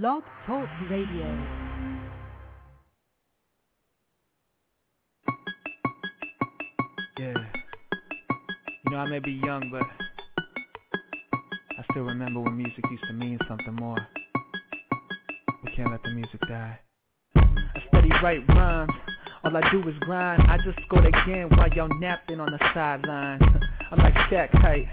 Blog Talk Radio. Yeah. You know, I may be young, but I still remember when music used to mean something more. We can't let the music die. I steady write rhymes. All I do is grind. I just scored again while y'all napping on the sideline. I'm like Shaq height.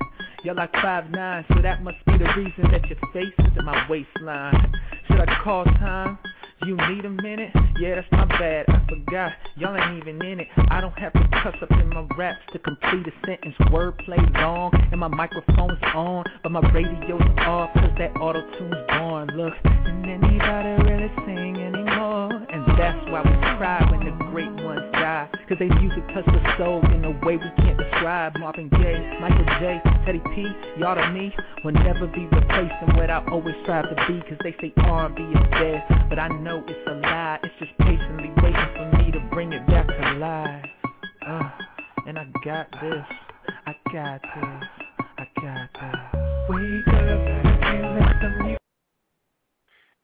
You're like five nine, so that must be the reason that your face is in my waistline. Should I call time? You need a minute? Yeah, that's my bad. I forgot. Y'all ain't even in it. I don't have to cuss up in my raps to complete a sentence. Wordplay long and my microphone's on, but my radio's off cause that auto tune's gone. Look, can anybody really sing anymore? And that's why we cry when the great ones die. Cause they music touch the soul in a way we can't Marvin Gaye, Michael J, Teddy P, y'all to me will never be replacing what I always strive to be. Cause they say R&B is dead, but I know it's a lie. It's just patiently waiting for me to bring it back to life. Uh, and I got this, I got this, I got this.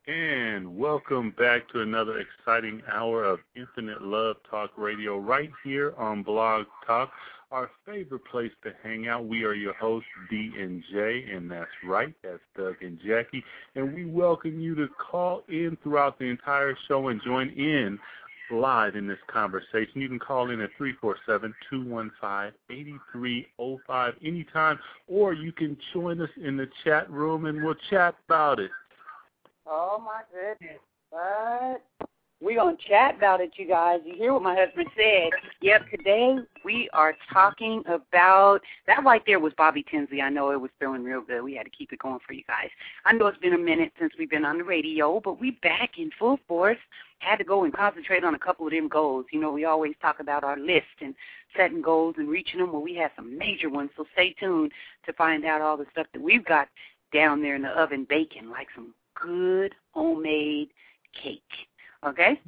And welcome back to another exciting hour of Infinite Love Talk Radio right here on Blog Talk, our favorite place to hang out. We are your hosts, D and J, and that's right, that's Doug and Jackie. And we welcome you to call in throughout the entire show and join in live in this conversation. You can call in at 347-215-8305 anytime, or you can join us in the chat room and we'll chat about it. Oh my goodness. What? We're going to chat about it, you guys. You hear what my husband said. Yep, today we are talking about that right there was Bobby Tinsley. I know it was feeling real good. We had to keep it going for you guys. I know it's been a minute since we've been on the radio, but we back in full force. Had to go and concentrate on a couple of them goals. You know, we always talk about our list and setting goals and reaching them. Well, we have some major ones, so stay tuned to find out all the stuff that we've got down there in the oven baking, like some good homemade cake. Okay?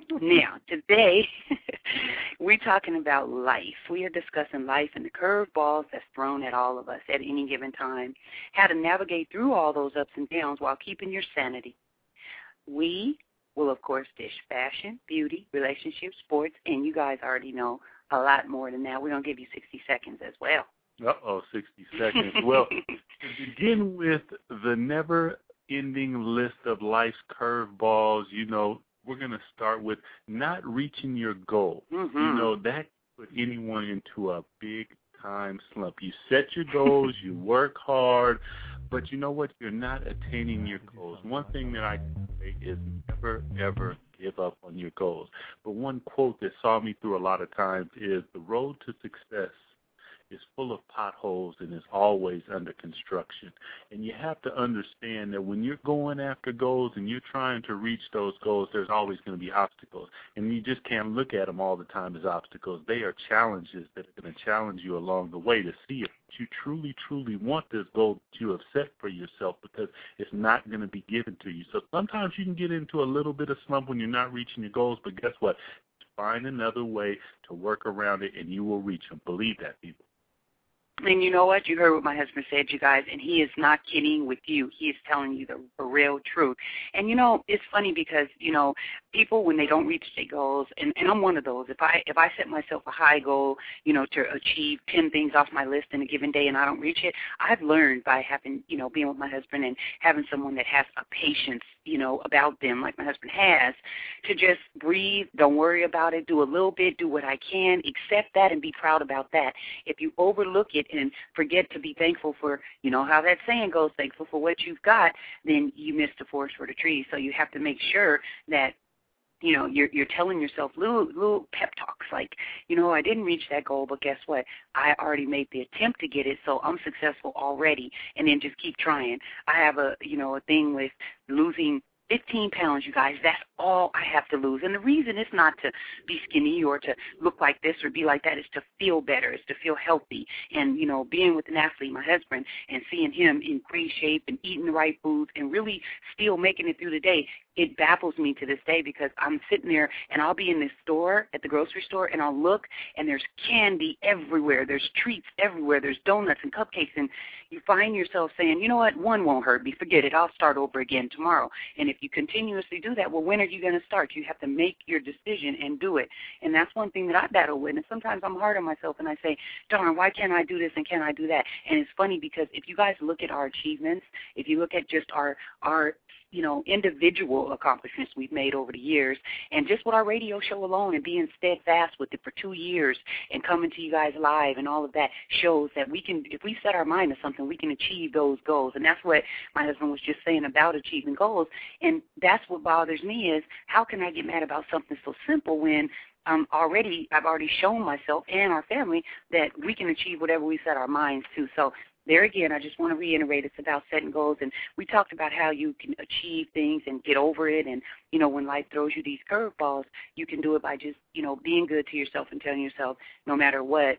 now, today we're talking about life. We are discussing life and the curveballs that's thrown at all of us at any given time, how to navigate through all those ups and downs while keeping your sanity. We will, of course, dish fashion, beauty, relationships, sports, and you guys already know a lot more than that. We're going to give you 60 seconds as well. Uh-oh, 60 seconds. well, to begin with the never ending list of life's curveballs, you know, we're going to start with not reaching your goal. Mm-hmm. You know, that put anyone into a big time slump. You set your goals, you work hard, but you know what? You're not attaining your goals. One thing that I can say is never, ever give up on your goals. But one quote that saw me through a lot of times is the road to success is full of potholes and is always under construction. And you have to understand that when you're going after goals and you're trying to reach those goals, there's always going to be obstacles. And you just can't look at them all the time as obstacles. They are challenges that are going to challenge you along the way to see if you truly, truly want this goal that you have set for yourself because it's not going to be given to you. So sometimes you can get into a little bit of slump when you're not reaching your goals, but guess what? Find another way to work around it and you will reach them. Believe that, people. And you know what? You heard what my husband said, you guys, and he is not kidding with you. He is telling you the, real truth. And you know, it's funny because you know, people when they don't reach their goals, and, and I'm one of those. If I if I set myself a high goal, you know, to achieve ten things off my list in a given day, and I don't reach it, I've learned by having you know being with my husband and having someone that has a patience, you know, about them like my husband has, to just breathe, don't worry about it, do a little bit, do what I can, accept that, and be proud about that. If you overlook it and forget to be thankful for, you know, how that saying goes, thankful for what you've got, then you miss the forest for the trees. So you have to make sure that you know you're you're telling yourself little little pep talks like you know i didn't reach that goal but guess what? I already made the attempt to get it so i'm successful already. And then just keep trying. I have a you know a thing with losing 15 pounds, you guys. That's all I have to lose. And the reason is not to be skinny or to look like this or be like that. It's to feel better. It's to feel healthy. And, you know, being with an athlete, my husband, and seeing him in great shape and eating the right foods and really still making it through the day, it baffles me to this day because I'm sitting there and I'll be in this store at the grocery store and I'll look and there's candy everywhere. There's treats everywhere. There's donuts and cupcakes and you find yourself saying, you know what, one won't hurt me. Forget it. I'll start over again tomorrow. And if you continuously do that, well, when are you going to start? You have to make your decision and do it. And that's one thing that I battle with. And sometimes I'm hard on myself and I say, darn, why can't I do this and can't I do that? And it's funny because if you guys look at our achievements, if you look at just our our you know, individual accomplishments we've made over the years. And just with our radio show alone and being steadfast with it for two years and coming to you guys live and all of that shows that we can, if we set our mind to something, we can achieve those goals. And that's what my husband was just saying about achieving goals. And that's what bothers me is how can I get mad about something so simple when um, already I've already shown myself and our family that we can achieve whatever we set our minds to. So there again, I just want to reiterate it's about setting goals. And we talked about how you can achieve things and get over it. And, you know, when life throws you these curveballs, you can do it by just, you know, being good to yourself and telling yourself, no matter what,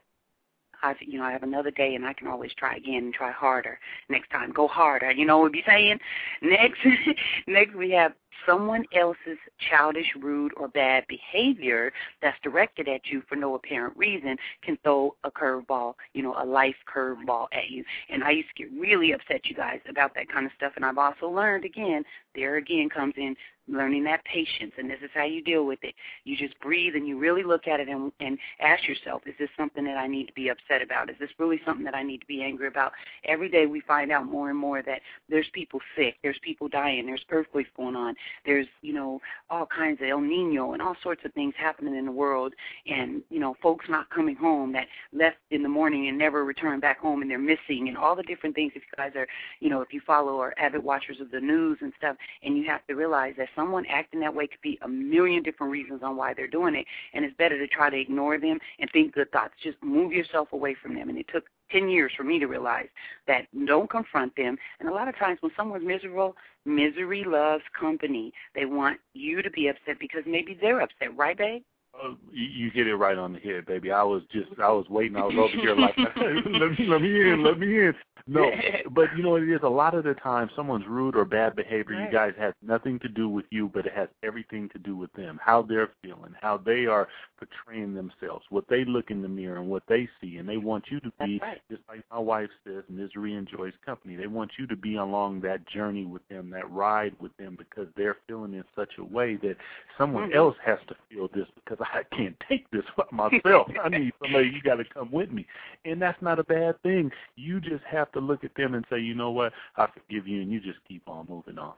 I, you know, I have another day and I can always try again and try harder. Next time, go harder. You know what we'll be saying? Next, next we have someone else's childish, rude, or bad behavior that's directed at you for no apparent reason can throw a curveball, you know, a life curveball at you. And I used to get really upset, you guys, about that kind of stuff. And I've also learned, again, there again comes in learning that patience, and this is how you deal with it. You just breathe and you really look at it and, and ask yourself, is this something that I need to be upset about? Is this really something that I need to be angry about? Every day we find out more and more that there's people sick, there's people dying, there's earthquakes going on, there's, you know, all kinds of El Nino and all sorts of things happening in the world and, you know, folks not coming home that left in the morning and never return back home and they're missing and all the different things. If you guys are, you know, if you follow or avid watchers of the news and stuff and you have to realize that someone acting that way could be a million different reasons on why they're doing it. And it's better to try to ignore them and think good thoughts. Just move yourself away from them. And it took 10 years for me to realize that don't confront them. And a lot of times when someone's miserable, misery loves company. They want you to be upset because maybe they're upset, right, babe? Oh, you hit it right on the head, baby. I was just, I was waiting. I was over here like, let me, let me in, let me in. No, but you know it is. A lot of the time, someone's rude or bad behavior. Right. You guys has nothing to do with you, but it has everything to do with them. How they're feeling, how they are portraying themselves, what they look in the mirror, and what they see, and they want you to be right. just like my wife says. Misery enjoys company. They want you to be along that journey with them, that ride with them, because they're feeling in such a way that someone mm-hmm. else has to feel this because I can't take this myself. I need somebody. You got to come with me, and that's not a bad thing. You just have to look at them and say, you know what, I forgive you, and you just keep on moving on.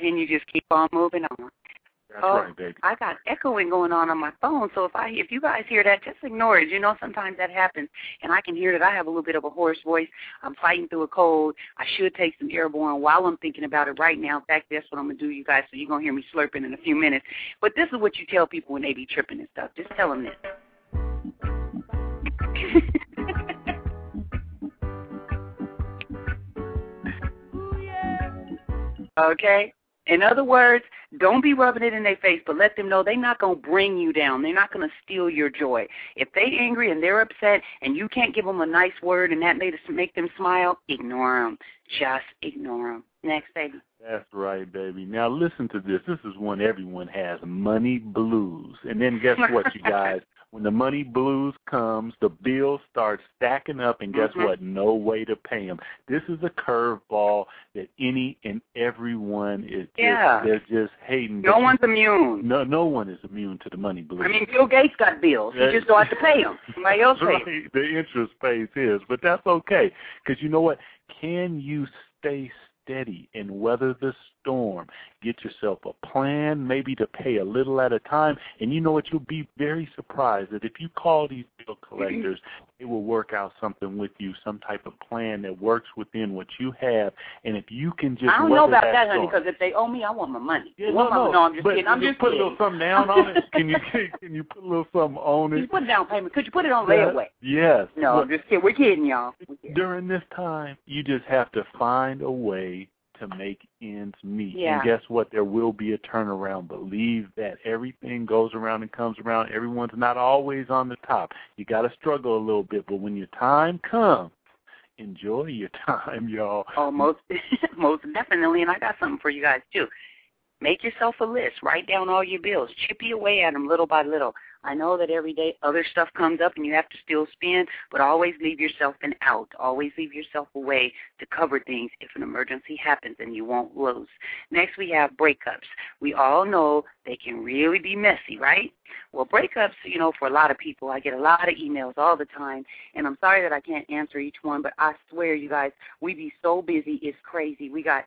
And you just keep on moving on. That's oh, right, baby. I got echoing going on on my phone, so if I if you guys hear that, just ignore it. You know, sometimes that happens, and I can hear that I have a little bit of a hoarse voice. I'm fighting through a cold. I should take some airborne while I'm thinking about it right now. In fact, that's what I'm gonna do, you guys. So you're gonna hear me slurping in a few minutes. But this is what you tell people when they be tripping and stuff. Just tell them this. Okay? In other words, don't be rubbing it in their face, but let them know they're not going to bring you down. They're not going to steal your joy. If they're angry and they're upset and you can't give them a nice word and that made us make them smile, ignore them. Just ignore them. Next, baby. That's right, baby. Now listen to this. This is one everyone has money blues. And then guess what, you guys? When the money blues comes, the bills start stacking up, and guess mm-hmm. what? No way to pay them. This is a curveball that any and everyone is yeah. just, they're just hating. No one's immune. No, no one is immune to the money blues. I mean, Bill Gates got bills. He just don't have to pay them. Somebody else right. pays. The interest pays his, but that's okay because you know what? Can you stay steady and weather the storm. Get yourself a plan, maybe to pay a little at a time. And you know what? You'll be very surprised that if you call these bill mm-hmm. collectors, they will work out something with you, some type of plan that works within what you have. And if you can just I don't know about that, that, honey, because if they owe me, I want my money. Yeah, no, my, no. I'm just but kidding. I'm you just put kidding. a little something down on it. Can you can you put a little something on Can it? you put down payment? Could you put it on layaway? Yes. No, But I'm just kidding. We're kidding, y'all. We're kidding. during this time, you just have to find a way to make ends meet. Yeah. And guess what? There will be a turnaround. Believe that everything goes around and comes around. Everyone's not always on the top. You got to struggle a little bit, but when your time comes, enjoy your time, y'all. Oh, most most definitely. And I got something for you guys too. Make yourself a list. Write down all your bills. Chippy away at them little by little. I know that every day other stuff comes up and you have to still spend, but always leave yourself an out. Always leave yourself a way to cover things if an emergency happens and you won't lose. Next, we have breakups. We all know they can really be messy, right? Well, breakups, you know, for a lot of people, I get a lot of emails all the time, and I'm sorry that I can't answer each one, but I swear, you guys, we be so busy, it's crazy. We got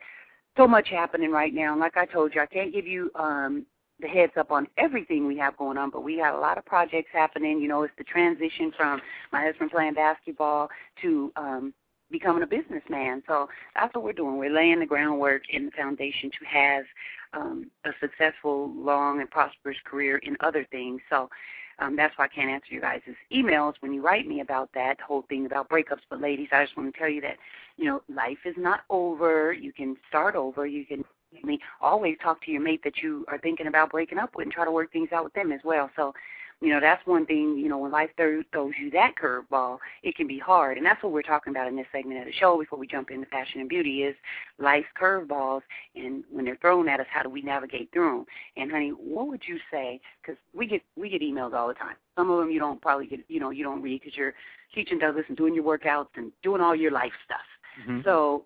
so much happening right now. And like I told you, I can't give you um the heads up on everything we have going on, but we have a lot of projects happening. You know, it's the transition from my husband playing basketball to um becoming a businessman. So that's what we're doing. We're laying the groundwork in the foundation to have um, a successful, long, and prosperous career in other things. So um, that's why I can't answer you guys' emails when you write me about that whole thing about breakups. But ladies, I just want to tell you that you know life is not over. You can start over. You can I mean, always talk to your mate that you are thinking about breaking up with and try to work things out with them as well. So, you know, that's one thing, you know, when life throws, throws you that curveball, it can be hard. And that's what we're talking about in this segment of the show before we jump into fashion and beauty is life's curveballs. And when they're thrown at us, how do we navigate through them? And, honey, what would you say? Because we get, we get emails all the time. Some of them you don't probably get, you know, you don't read because you're teaching Douglas and doing your workouts and doing all your life stuff. Mm-hmm. So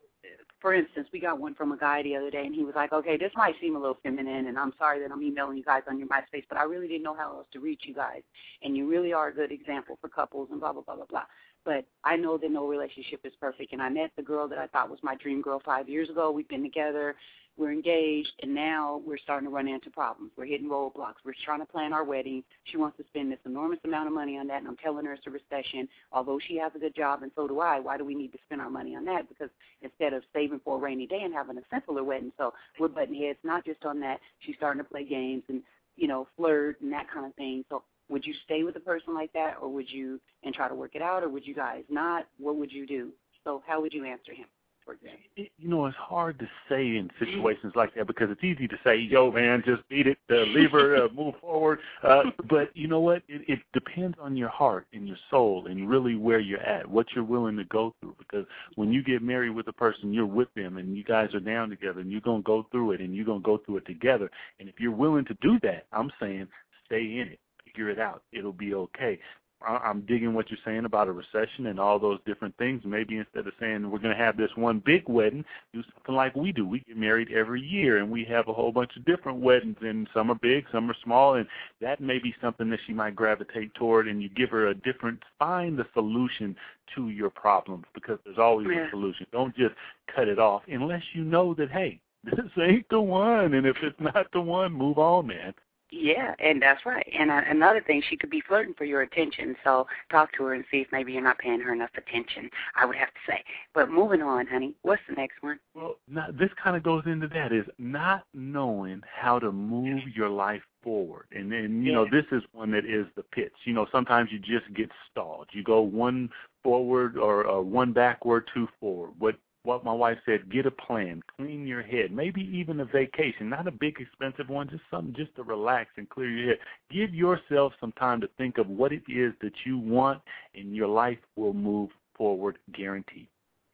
for instance, we got one from a guy the other day, and he was like, "Okay, this might seem a little feminine, and I'm sorry that I'm emailing you guys on your MySpace, but I really didn't know how else to reach you guys, and you really are a good example for couples, and blah blah blah blah blah." But I know that no relationship is perfect, and I met the girl that I thought was my dream girl five years ago. We've been together, we're engaged, and now we're starting to run into problems. We're hitting roadblocks. We're trying to plan our wedding. She wants to spend this enormous amount of money on that, and I'm telling her it's a recession. Although she has a good job, and so do I, why do we need to spend our money on that? Because instead of saving for a rainy day and having a simpler wedding, so we're butting heads not just on that. She's starting to play games and you know flirt and that kind of thing. So would you stay with a person like that, or would you and try to work it out, or would you guys not? What would you do? So how would you answer him? For example? It, you know, it's hard to say in situations like that because it's easy to say, "Yo, man, just beat it, uh, leave her, uh, move forward." Uh, but you know what? It, it depends on your heart and your soul, and really where you're at, what you're willing to go through. Because when you get married with a person, you're with them, and you guys are down together, and you're gonna go through it, and you're gonna go through it together. And if you're willing to do that, I'm saying, stay in it figure it out. It'll be okay. I'm digging what you're saying about a recession and all those different things. Maybe instead of saying we're going to have this one big wedding, do something like we do. We get married every year, and we have a whole bunch of different weddings, and some are big, some are small, and that may be something that she might gravitate toward. And you give her a different, find the solution to your problems because there's always Yeah. a solution. Don't just cut it off unless you know that hey, this ain't the one, and if it's not the one, move on, man. Yeah, and that's right. And uh, another thing, she could be flirting for your attention. So talk to her and see if maybe you're not paying her enough attention. I would have to say. But moving on, honey. What's the next one? Well, now, this kind of goes into that is not knowing how to move your life forward. And then, you know, this is one that is the pitch. You know, sometimes you just get stalled. You go one forward or uh, one backward, two forward. What what my wife said, get a plan, clean your head, maybe even a vacation, not a big expensive one, just something just to relax and clear your head. Give yourself some time to think of what it is that you want and your life will move forward guaranteed.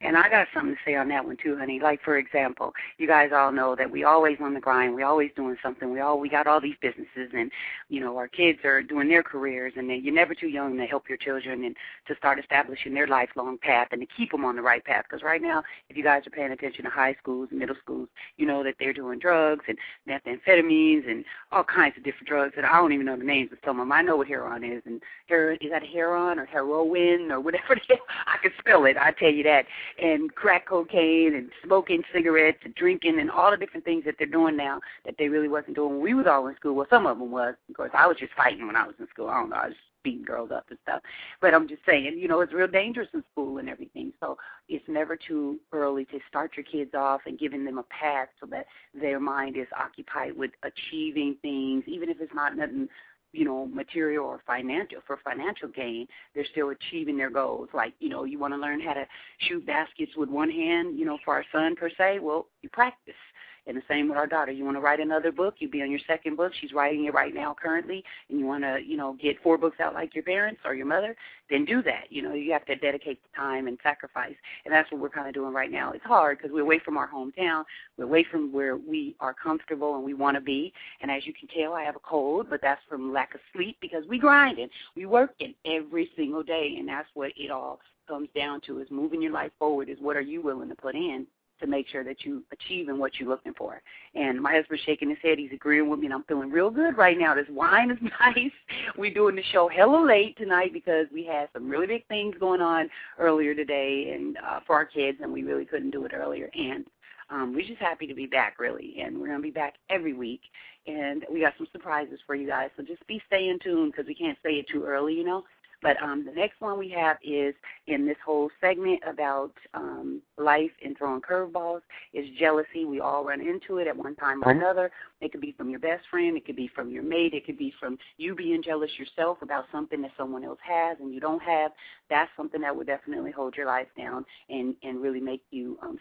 And I got something to say on that one too, honey. Like for example, you guys all know that we always on the grind. We always doing something. We all we got all these businesses, and you know our kids are doing their careers, and you're never too young to help your children and to start establishing their lifelong path and to keep them on the right path. Because right now, if you guys are paying attention to high schools middle schools, you know that they're doing drugs and methamphetamines and all kinds of different drugs that I don't even know the names of some of them. I know what heroin is, and heroin is that heroin or heroin or whatever. The hell. I can spell it. I tell you that and crack cocaine and smoking cigarettes and drinking and all the different things that they're doing now that they really wasn't doing when we was all in school. Well, some of them was. Of course, I was just fighting when I was in school. I don't know. I was beating girls up and stuff. But I'm just saying, you know, it's real dangerous in school and everything. So it's never too early to start your kids off and giving them a path so that their mind is occupied with achieving things, even if it's not nothing you know, material or financial for financial gain, they're still achieving their goals. Like, you know, you want to learn how to shoot baskets with one hand, you know, for our son per se. Well, you practice. And the same with our daughter. You want to write another book, you'd be on your second book. She's writing it right now currently, and you want to, you know, get four books out like your parents or your mother, then do that. You know, you have to dedicate the time and sacrifice. And that's what we're kind of doing right now. It's hard because we're away from our hometown. We're away from where we are comfortable and we want to be. And as you can tell, I have a cold, but that's from lack of sleep because we grind grinding. We work working every single day, and that's what it all comes down to is moving your life forward is what are you willing to put in to make sure that you achieve in what you're looking for. And my husband's shaking his head. He's agreeing with me, and I'm feeling real good right now. This wine is nice. We're doing the show hella late tonight because we had some really big things going on earlier today and uh, for our kids, and we really couldn't do it earlier. And um, we're just happy to be back, really, and we're going to be back every week. And we got some surprises for you guys, so just be staying tuned because we can't say it too early, you know. But um, the next one we have is in this whole segment about um, life and throwing curveballs is jealousy. We all run into it at one time or another. It could be from your best friend. It could be from your mate. It could be from you being jealous yourself about something that someone else has and you don't have. That's something that would definitely hold your life down and and really make you um,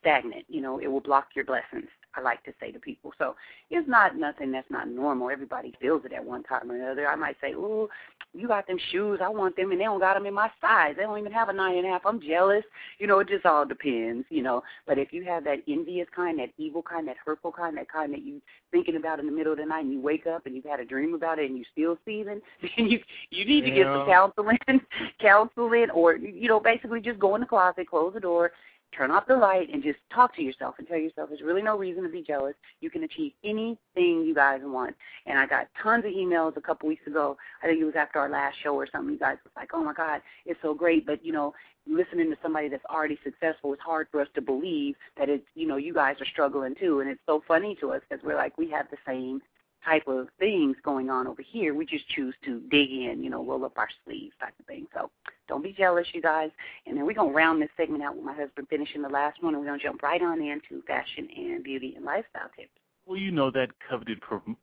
stagnant. You know, it will block your blessings. I like to say to people. So it's not nothing that's not normal. Everybody feels it at one time or another. I might say, "Ooh, you got them shoes. I want them, and they don't got them in my size. They don't even have a nine and a half. I'm jealous. You know, it just all depends. You know, but if you have that envious kind, that evil kind, that hurtful kind, that kind that you thinking about in the middle of the night, and you wake up and you've had a dream about it, and you still seething, then you you need to yeah. get some counseling, counseling, or you know, basically just go in the closet, close the door, turn off the light and just talk to yourself and tell yourself there's really no reason to be jealous. You can achieve anything you guys want. And I got tons of emails a couple weeks ago. I think it was after our last show or something. You guys was like, oh my God, it's so great. But, you know, listening to somebody that's already successful, it's hard for us to believe that it's, you know, you guys are struggling too. And it's so funny to us because we're like, we have the same type of things going on over here. We just choose to dig in, you know, roll up our sleeves type of thing. So don't be jealous, you guys. And then we're going to round this segment out with my husband finishing the last one, and we're going to jump right on into fashion and beauty and lifestyle tips. Well, you know that coveted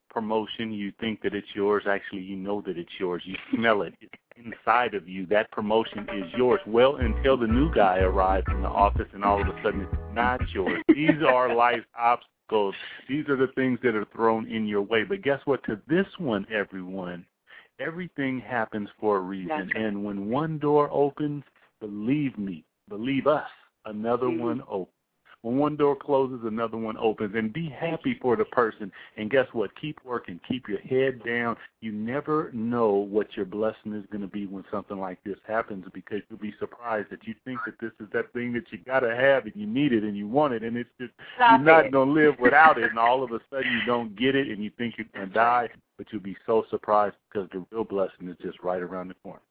promotion. You think that it's yours. Actually, you know that it's yours. You smell it. It's inside of you. That promotion is yours. Well, until the new guy arrives in the office and all of a sudden it's not yours. These are life obstacles goes. These are the things that are thrown in your way. But guess what? To this one, everyone, everything happens for a reason. And when one door opens, believe me, believe us, another mm-hmm. one opens. When one door closes, another one opens. And be happy for the person. And guess what? Keep working. Keep your head down. You never know what your blessing is going to be when something like this happens because you'll be surprised that you think that this is that thing that you got to have and you need it and you want it. And it's just, Stop you're not going to live without it. And all of a sudden you don't get it and you think you're going to die. But you'll be so surprised because the real blessing is just right around the corner.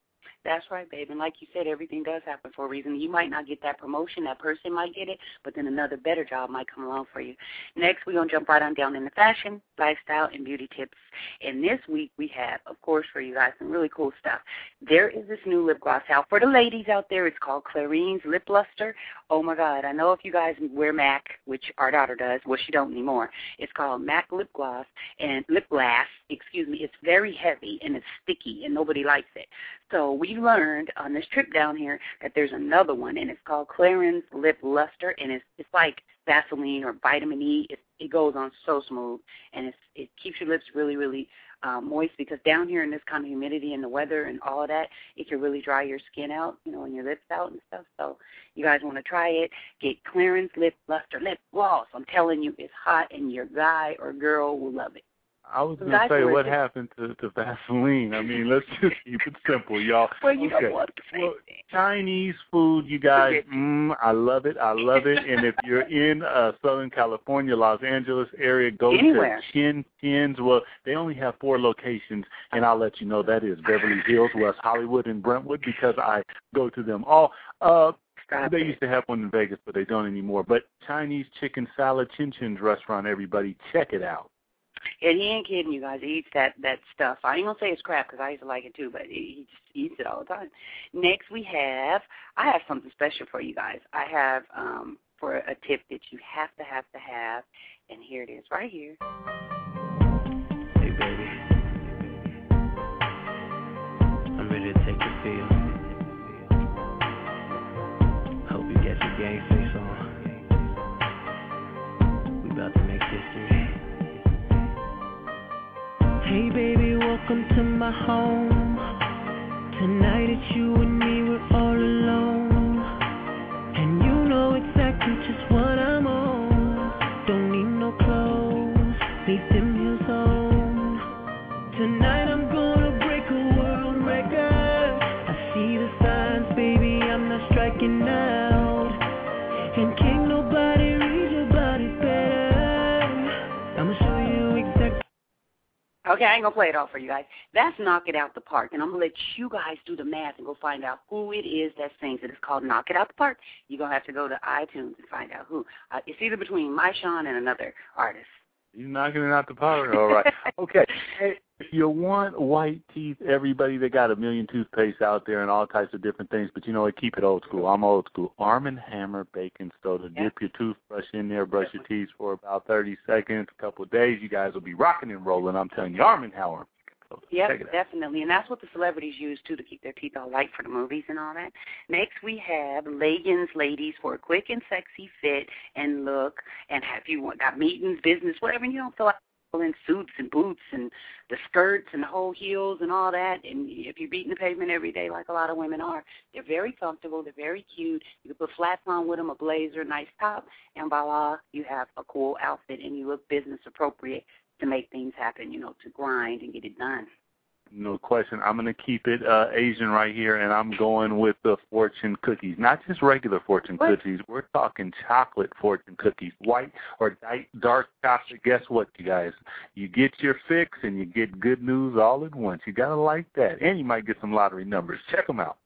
That's right, babe. And like you said, everything does happen for a reason. You might not get that promotion, that person might get it, but then another better job might come along for you. Next, we're going to jump right on down into fashion, lifestyle, and beauty tips. And this week we have, of course, for you guys, some really cool stuff. There is this new lip gloss out. For the ladies out there, it's called Clarins Lip Luster. Oh, my God. I know if you guys wear MAC, which our daughter does, well, she don't anymore. It's called MAC Lip Gloss and Lip Glass, excuse me. It's very heavy and it's sticky, and nobody likes it. So we learned on this trip down here that there's another one, and it's called Clarins Lip Luster, and it's it's like Vaseline or vitamin E. It it goes on so smooth, and it's it keeps your lips really really um, moist because down here in this kind of humidity and the weather and all of that, it can really dry your skin out, you know, and your lips out and stuff. So you guys want to try it? Get Clarins Lip Luster Lip Gloss. I'm telling you, it's hot, and your guy or girl will love it. I was going to say what happened to to Vaseline. I mean, let's just keep it simple, y'all. Well, you okay. know what? Well, Chinese food, you guys, mm, I love it. I love it. and if you're in uh Southern California, Los Angeles area, go Anywhere. to Chin Chin's. Well, they only have four locations, and I'll let you know that is Beverly Hills, West Hollywood, and Brentwood because I go to them all. Uh they used to have one in Vegas, but they don't anymore. But Chinese chicken salad, Chin Chin's restaurant, everybody, check it out. And he ain't kidding, you guys. He eats that that stuff. I ain't gonna say it's crap because I used to like it too, but he just eats it all the time. Next, we have I have something special for you guys. I have um for a tip that you have to have to have, and here it is right here. Hey baby, I'm ready to take. Hey baby, welcome to my home. Tonight it's you and me. Okay, I ain't gonna play it all for you guys. That's Knock It Out the Park, and I'm gonna let you guys do the math and go find out who it is that sings it. It's called Knock It Out the Park. You're gonna have to go to iTunes and find out who. Uh, it's either between my Sean and another artist. You're knocking it out the park. All right. okay. Hey, you want white teeth. Everybody they got a million toothpaste out there and all types of different things, but you know what? Keep it old school. I'm old school. Arm and Hammer baking soda. Yeah. Dip your toothbrush in there, brush your teeth for about 30 seconds, a couple of days. You guys will be rocking and rolling. I'm telling you, Arm and Hammer. Yeah, yep, definitely. And that's what the celebrities use too to keep their teeth all light for the movies and all that. Next we have leggings ladies for a quick and sexy fit and look and have you want got meetings, business, whatever and you don't feel like in suits and boots and the skirts and the whole heels and all that. And if you're beating the pavement every day, like a lot of women are, they're very comfortable. They're very cute. You can put flats on with them, a blazer, a nice top, and voila, you have a cool outfit and you look business appropriate to make things happen. You know, to grind and get it done. No question. I'm going to keep it uh, Asian right here, and I'm going with the fortune cookies. Not just regular fortune what? cookies. We're talking chocolate fortune cookies, white or dark chocolate. Guess what, you guys? You get your fix and you get good news all at once. You got to like that. And you might get some lottery numbers. Check them out.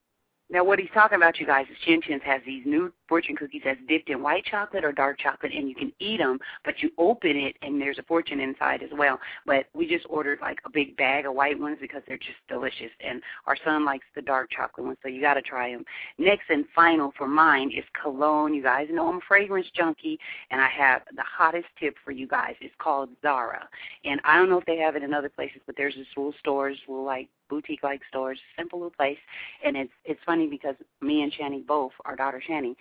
Now, what he's talking about, you guys, is Chin Chin's has these new fortune cookies that's dipped in white chocolate or dark chocolate, and you can eat them, but you open it and there's a fortune inside as well. But we just ordered like a big bag of white ones because they're just delicious, and our son likes the dark chocolate ones, so you got to try them. Next and final for mine is cologne. You guys know I'm a fragrance junkie, and I have the hottest tip for you guys. It's called Zara, and I don't know if they have it in other places, but there's this little stores, little like boutique like stores, simple little place. And it's it's funny because me and Shani both, our daughter Shani,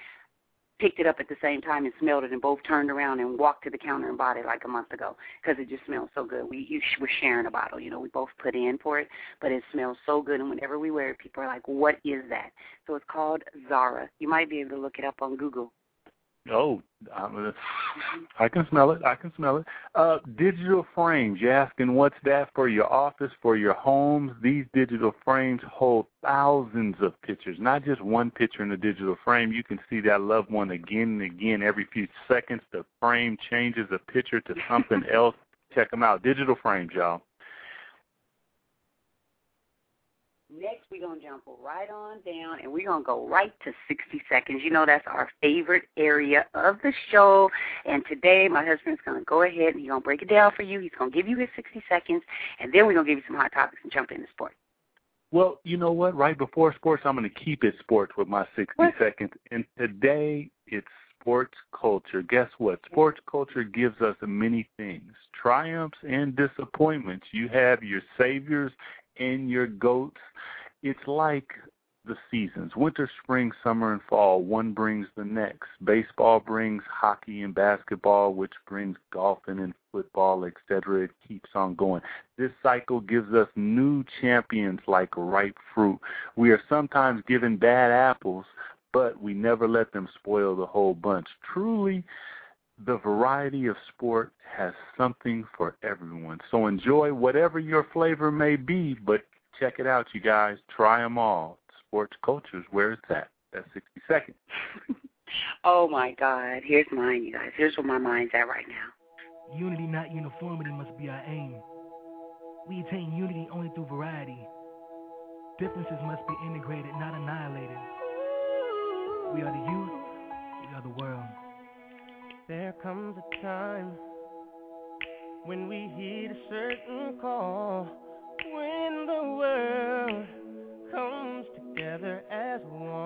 picked it up at the same time and smelled it, and both turned around and walked to the counter and bought it like a month ago because it just smells so good. We you, we're sharing a bottle, you know. We both put in for it, but it smells so good. And whenever we wear it, people are like, "What is that?" So it's called Zara. You might be able to look it up on Google. Oh, I'm, a, I can smell it. I can smell it. Uh, digital frames. You're asking what's that for your office, for your homes? These digital frames hold thousands of pictures, not just one picture in a digital frame. You can see that loved one again and again every few seconds. The frame changes the picture to something else. Check them out. Digital frames, y'all. Next, we're going to jump right on down and we're going to go right to 60 seconds. You know, that's our favorite area of the show. And today, my husband's going to go ahead and he's going to break it down for you. He's going to give you his 60 seconds, and then we're going to give you some hot topics and jump into sports. Well, you know what? Right before sports, I'm going to keep it sports with my 60 what? seconds. And today, it's sports culture. Guess what? Sports culture gives us many things triumphs and disappointments. You have your saviors and your goats. It's like the seasons winter, spring, summer, and fall. One brings the next. Baseball brings hockey and basketball, which brings golfing and football, etc. It keeps on going. This cycle gives us new champions like ripe fruit. We are sometimes given bad apples, but we never let them spoil the whole bunch. Truly, the variety of sport has something for everyone. So enjoy whatever your flavor may be, but check it out, you guys. Try them all. Sports cultures, where it's at. That's 60 seconds. oh my God. Here's mine, you guys. Here's where my mind's at right now. Unity, not uniformity, must be our aim. We attain unity only through variety. Differences must be integrated, not annihilated. We are the youth, we are the world. There comes a time when we heed a certain call, when the world comes together as one.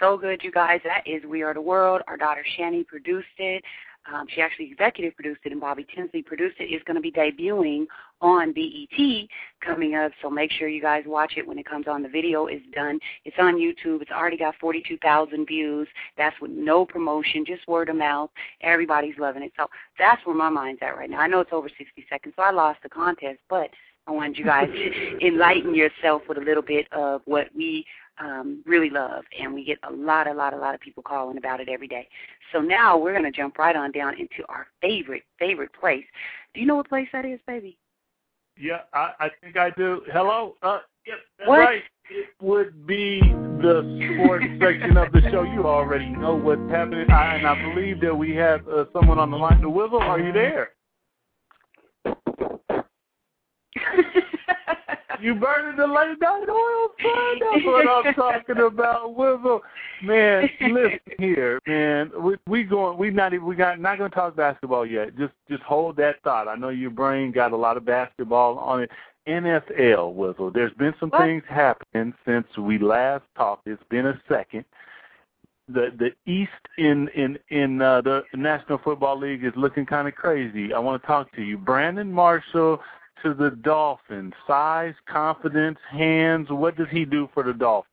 So good, you guys. That is We Are the World. Our daughter Shani produced it. Um, she actually executive produced it, and Bobby Tinsley produced it. It's going to be debuting on BET coming up, so make sure you guys watch it when it comes on. The video is done. It's on YouTube. It's already got 42,000 views. That's with no promotion, just word of mouth. Everybody's loving it. So that's where my mind's at right now. I know it's over 60 seconds, so I lost the contest, but I wanted you guys to enlighten yourself with a little bit of what we um, really love, and we get a lot, a lot, a lot of people calling about it every day. So now we're going to jump right on down into our favorite, favorite place. Do you know what place that is, baby? Yeah, I, I think I do. Hello? Uh, yep, that's What? right. It would be the sports section of the show. You already know what's happening, I, and I believe that we have uh, someone on the line. The Wizzle, are you there? You burning the late night oil, son. That's what I'm talking about, Wizzle. Man, listen here, man. We we going. We not even. We got not going to talk basketball yet. Just just hold that thought. I know your brain got a lot of basketball on it. NFL, Wizzle. There's been some What? things happening since we last talked. It's been a second. The the East in in in uh, the National Football League is looking kind of crazy. I want to talk to you, Brandon Marshall to the Dolphins. Size, confidence, hands. What does he do for the Dolphins?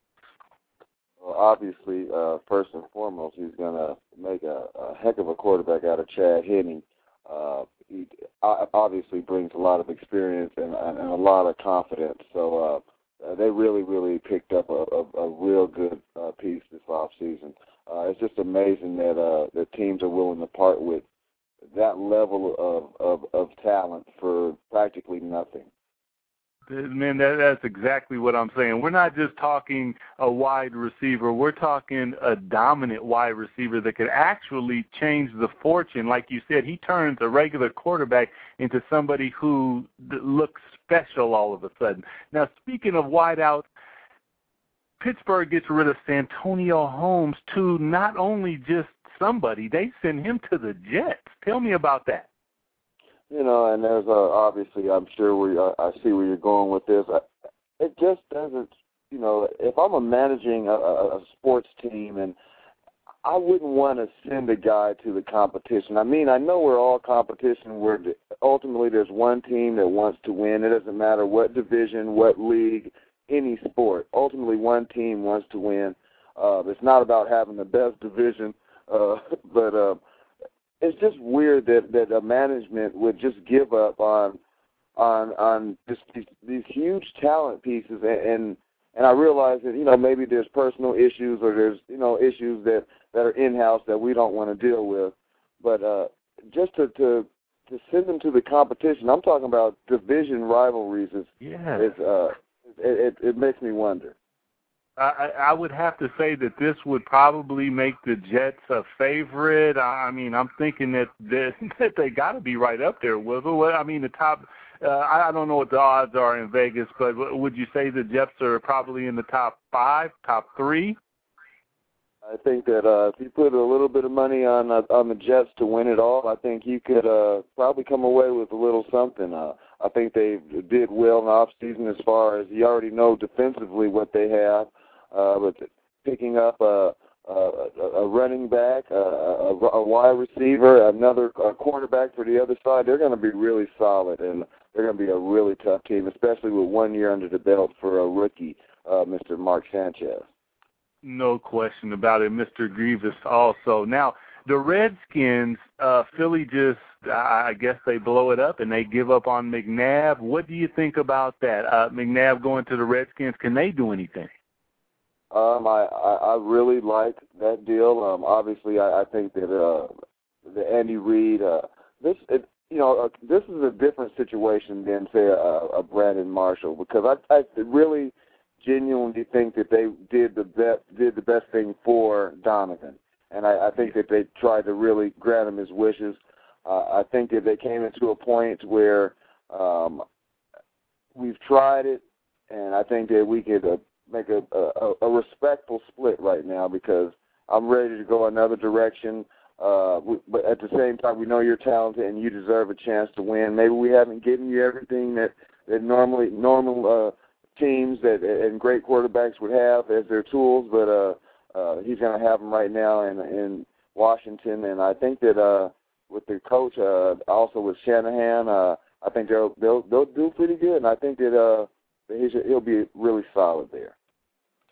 Well, obviously, uh, first and foremost, he's going to make a, a heck of a quarterback out of Chad Henne. Uh, he obviously brings a lot of experience and, and, and a lot of confidence. So uh, they really, really picked up a, a, a real good uh, piece this off season. Uh, it's just amazing that uh, the teams are willing to part with that level of, of, of talent for practically nothing. Man, that, that's exactly what I'm saying. We're not just talking a wide receiver. We're talking a dominant wide receiver that could actually change the fortune. Like you said, he turns a regular quarterback into somebody who looks special all of a sudden. Now, speaking of wideouts, Pittsburgh gets rid of Santonio Holmes to not only just somebody, they send him to the Jets. Tell me about that. You know, and there's uh, obviously, I'm sure we, I, I see where you're going with this. I, it just doesn't, you know, if I'm a managing a, a, a sports team and I wouldn't want to send a guy to the competition. I mean, I know we're all competition where the- ultimately there's one team that wants to win. It doesn't matter what division, what league, any sport. Ultimately, one team wants to win. Uh, it's not about having the best division, uh, but uh, it's just weird that that a management would just give up on on on just these, these huge talent pieces and, and and I realize that you know maybe there's personal issues or there's you know issues that that are in house that we don't want to deal with, but uh, just to to to send them to the competition, I'm talking about division rivalries. Is Yeah. is uh it, it it makes me wonder. I, I would have to say that this would probably make the Jets a favorite. I mean, I'm thinking that that, that they got to be right up there with it. I mean, the top. Uh, I don't know what the odds are in Vegas, but would you say the Jets are probably in the top five, top three? I think that uh, if you put a little bit of money on uh, on the Jets to win it all, I think you could uh, probably come away with a little something. Uh, I think they did well in the off season as far as you already know defensively what they have, uh, but picking up a a, a running back, a, a, wide receiver, another a quarterback for the other side, they're going to be really solid and they're going to be a really tough team, especially with one year under the belt for a rookie, uh, Mr. Mark Sanchez. No question about it, Mr. Grievous. Also, now the Redskins, uh, Philly just, I I guess they blow it up and they give up on McNabb. What do you think about that? Uh, McNabb going to the Redskins, can they do anything? Um, I, I I really like that deal. Um, obviously, I, I think that uh, the Andy Reid, uh, this it, you know, uh, this is a different situation than say a, a Brandon Marshall because I I really genuinely think that they did the best did the best thing for Donovan, and I, I think that they tried to really grant him his wishes. Uh, I think that they came into a point where um, we've tried it, and I think that we could uh, make a, a a respectful split right now because I'm ready to go another direction. Uh, we, but at the same time, we know you're talented and you deserve a chance to win. Maybe we haven't given you everything that that normally normal uh, teams that and great quarterbacks would have as their tools, but uh, uh, he's going to have them right now in in Washington, and I think that uh, with the coach, uh, also with Shanahan, uh, I think they'll they'll they'll do pretty good, and I think that uh, he'll be really solid there.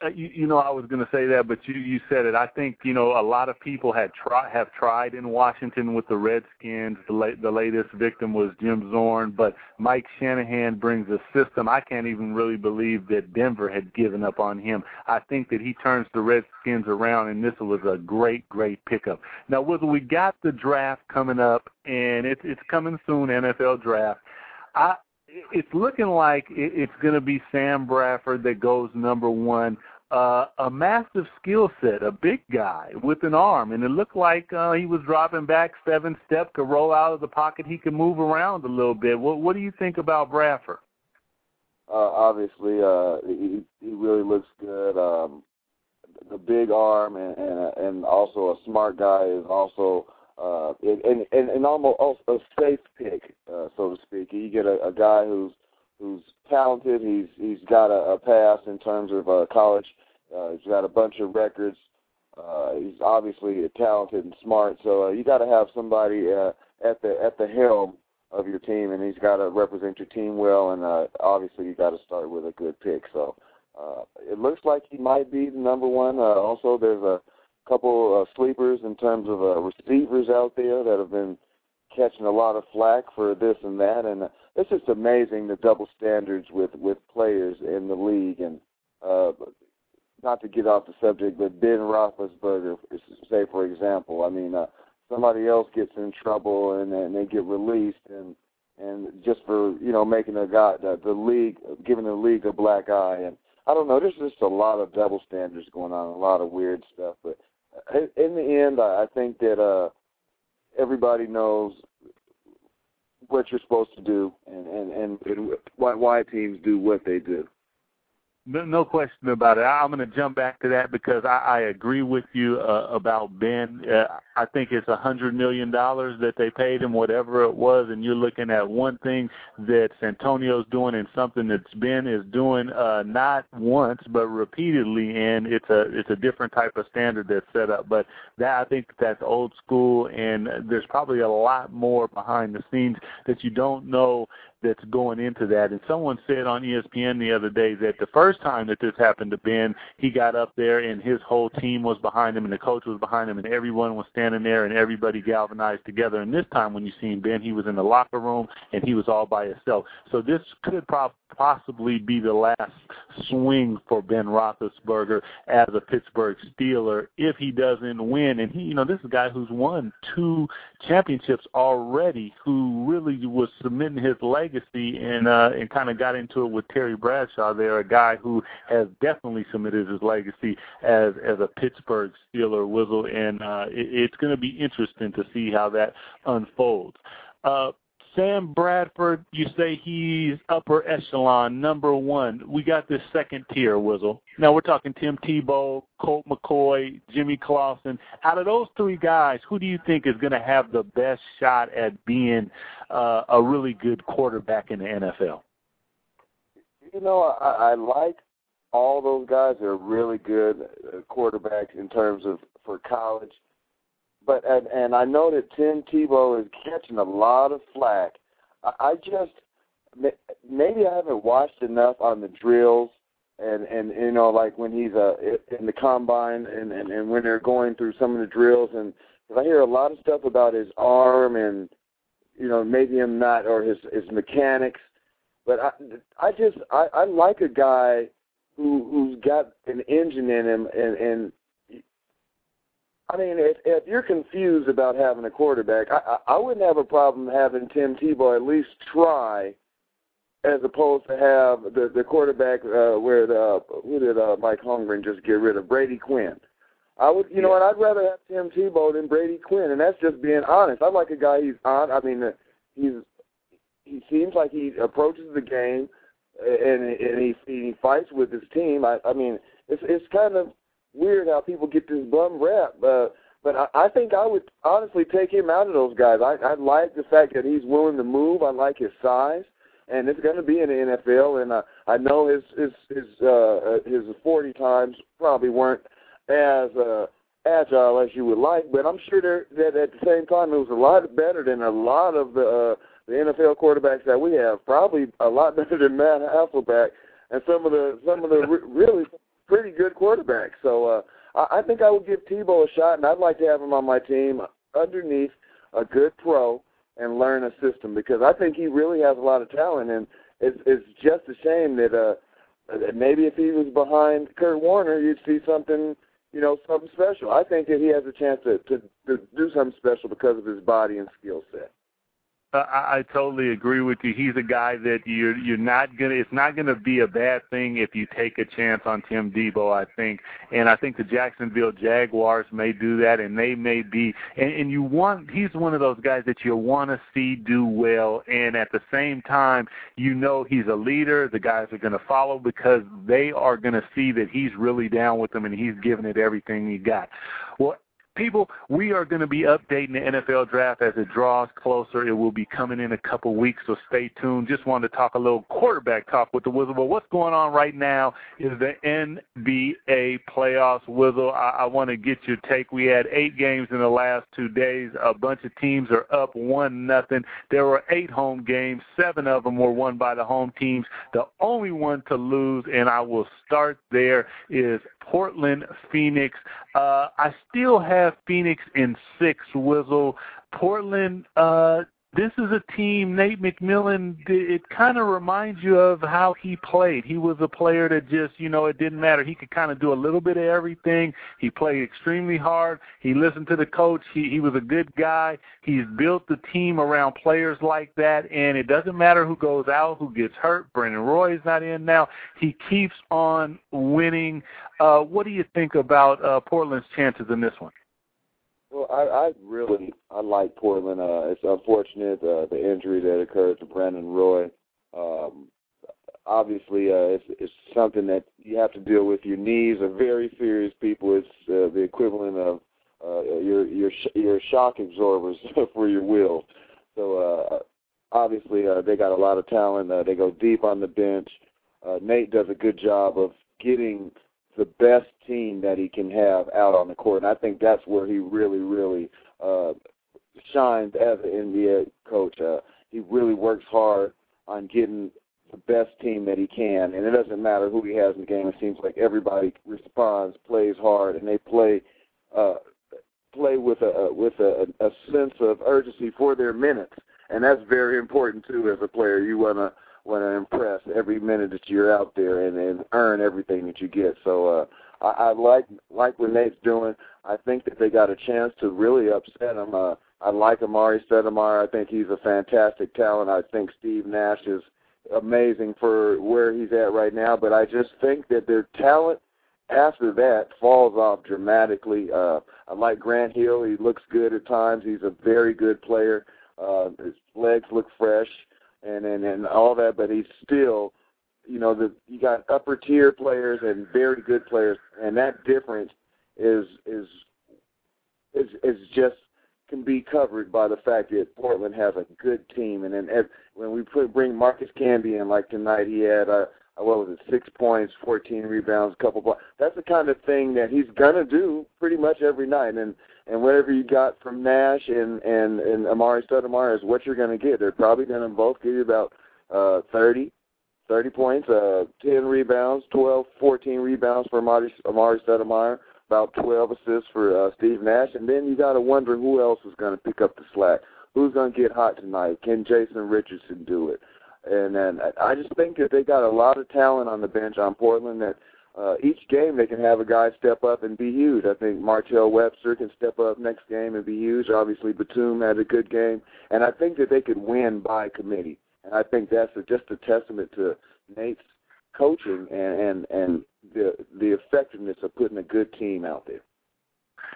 Uh, you, you know, I was going to say that, but you you said it. I think you know a lot of people had try have tried in Washington with the Redskins. The la- the latest victim was Jim Zorn, but Mike Shanahan brings a system. I can't even really believe that Denver had given up on him. I think that he turns the Redskins around, and this was a great great pickup. Now, Wizzle, we got the draft coming up, and it's it's coming soon. NFL draft. I it's looking like it's going to be Sam Bradford that goes number one. Uh, a massive skill set, a big guy with an arm, and it looked like uh, he was dropping back seven step, could roll out of the pocket, he could move around a little bit. What, what do you think about Bradford? Uh, obviously, uh, he, he really looks good. Um, the big arm and, and and also a smart guy is also uh, and and and almost a safe pick, uh, so to speak. You get a, a guy who's who's talented. He's he's got a, a pass in terms of uh, college. Uh, he's got a bunch of records. Uh, he's obviously talented and smart. So uh, you got to have somebody uh, at the at the helm of your team, and he's got to represent your team well. And uh, obviously, you got to start with a good pick. So uh, it looks like he might be the number one. Uh, also, there's a couple uh, sleepers in terms of uh, receivers out there that have been catching a lot of flack for this and that, and it's just amazing the double standards with with players in the league. And uh, not to get off the subject, but Ben Roethlisberger, say for example, I mean, uh, somebody else gets in trouble and and they get released, and and just for you know making a guy the, the league giving the league a black eye, and I don't know, there's just a lot of double standards going on, a lot of weird stuff, but in the end, I think that uh, everybody knows what you're supposed to do and and and, and why why teams do what they do. No, no question about it. I'm going to jump back to that because I, I agree with you uh, about Ben. Uh, I think it's a hundred million dollars that they paid him, whatever it was, and you're looking at one thing that Santonio's doing and something that Ben is doing uh, not once but repeatedly, and it's a it's a different type of standard that's set up. But that I think that's old school, and there's probably a lot more behind the scenes that you don't know that's going into that. And someone said on ESPN the other day that the first time that this happened to Ben, he got up there and his whole team was behind him and the coach was behind him and everyone was standing there and everybody galvanized together. And this time when you seen Ben, he was in the locker room and he was all by himself. So this could pro- possibly be the last swing for Ben Roethlisberger as a Pittsburgh Steeler if he doesn't win. And he, you know, this is a guy who's won two championships already, who really was submitting his legacy and uh, and kind of got into it with Terry Bradshaw. There, a guy who has definitely submitted his legacy as as a Pittsburgh Steeler. Wizzle, and uh, it, it's going to be interesting to see how that unfolds. Uh, Sam Bradford, you say he's upper echelon, number one. We got this second tier, Wizzle. Now we're talking Tim Tebow, Colt McCoy, Jimmy Clausen. Out of those three guys, who do you think is going to have the best shot at being uh, a really good quarterback in the NFL? You know, I, I like all those guys. They're really good uh, quarterbacks in terms of for college but and, and I know that Tim Tebow is catching a lot of flack. I, I just maybe I haven't watched enough on the drills and and you know like when he's uh in the combine and and and when they're going through some of the drills and cause I hear a lot of stuff about his arm and you know maybe him not or his his mechanics but I I just I I like a guy who who's got an engine in him and and I mean, if if you're confused about having a quarterback, I I wouldn't have a problem having Tim Tebow at least try, as opposed to have the the quarterback uh, where the who did uh, Mike Holmgren just get rid of Brady Quinn. I would, you yeah. know what? I'd rather have Tim Tebow than Brady Quinn, and that's just being honest. I like a guy he's on. I mean, he's he seems like he approaches the game, and and he he fights with his team. I I mean, it's it's kind of weird how people get this bum rap. Uh, but I, I think I would honestly take him out of those guys. I, I like the fact that he's willing to move. I like his size, and it's going to be in the NFL. And uh, I know his his his uh, his forty times probably weren't as uh, agile as you would like, but I'm sure that at the same time it was a lot better than a lot of the uh, the NFL quarterbacks that we have. Probably a lot better than Matt Hasselbeck and some of the some of the really pretty good quarterback. So uh, I, I think I would give Tebow a shot, and I'd like to have him on my team underneath a good pro and learn a system because I think he really has a lot of talent, and it's, it's just a shame that uh, maybe if he was behind Kurt Warner, you'd see something, you know, something special. I think that he has a chance to to, to do something special because of his body and skill set. I, I totally agree with you. He's a guy that you're you're not gonna. It's not gonna be a bad thing if you take a chance on Tim Tebow. I think, and I think the Jacksonville Jaguars may do that, and they may be. And, and you want. He's one of those guys that you want to see do well, and at the same time, you know he's a leader. The guys are going to follow because they are going to see that he's really down with them and he's giving it everything he got. Well, people, we are going to be updating the NFL draft as it draws closer. It will be coming in a couple weeks, so stay tuned. Just wanted to talk a little quarterback talk with the Wizzle. But what's going on right now is the NBA playoffs. Wizzle, I, I want to get your take. We had eight games in the last two days. A bunch of teams are up one nothing. There were eight home games. Seven of them were won by the home teams. The only one to lose, and I will start there, is Portland, Phoenix. Uh, I still have Phoenix in six. Wizzle. Portland. Uh, this is a team, Nate McMillan, it kind of reminds you of how he played. He was a player that just, you know, it didn't matter. He could kind of do a little bit of everything. He played extremely hard. He listened to the coach. He, he was a good guy. He's built the team around players like that, and it doesn't matter who goes out, who gets hurt. Brandon Roy is not in now. He keeps on winning. Uh, what do you think about uh, Portland's chances in this one? Well, I, I really I like Portland. Uh, it's unfortunate uh, the injury that occurred to Brandon Roy. Um, obviously, uh, it's, it's something that you have to deal with. Your knees are very serious, people. It's uh, the equivalent of uh, your your sh- your shock absorbers for your wheels. So uh, obviously, uh, they got a lot of talent. Uh, they go deep on the bench. Uh, Nate does a good job of getting the best team that he can have out on the court. And I think that's where he really, really uh, shines as an NBA coach. Uh, he really works hard on getting the best team that he can, and it doesn't matter who he has in the game. It seems like everybody responds, plays hard, and they play uh, play with a with a, a sense of urgency for their minutes, and that's very important too as a player. You want to want to impress every minute that you're out there and, and earn everything that you get. So uh, I, I like like what Nate's doing. I think that they got a chance to really upset him. Uh, I like Amar'e Stoudemire. I think he's a fantastic talent. I think Steve Nash is amazing for where he's at right now. But I just think that their talent after that falls off dramatically. Uh, I like Grant Hill. He looks good at times. He's a very good player. Uh, his legs look fresh and and and all that, but he's still, you know, the you got upper tier players and very good players, and that difference is is is is just can be covered by the fact that Portland has a good team, and then when we put bring Marcus Camby in like tonight, he had a what was it, six points, 14 rebounds, couple blocks. That's the kind of thing that he's gonna do pretty much every night. And and whatever you got from Nash and and and Amar'e Stoudemire is what you're gonna get. They're probably gonna both give you about uh 30, 30 points, uh 10 rebounds, 12, 14 rebounds for Amar'e, Amar'e Stoudemire, about 12 assists for uh, Steve Nash, and then you got to wonder who else is to pick up the slack. Who's to get hot tonight? Can Jason Richardson do it? And then I just think that they got a lot of talent on the bench on Portland that uh, each game they can have a guy step up and be huge. I think Martell Webster can step up next game and be huge. Obviously, Batum had a good game, and I think that they could win by committee. And I think that's a, just a testament to Nate's coaching and and and the the effectiveness of putting a good team out there.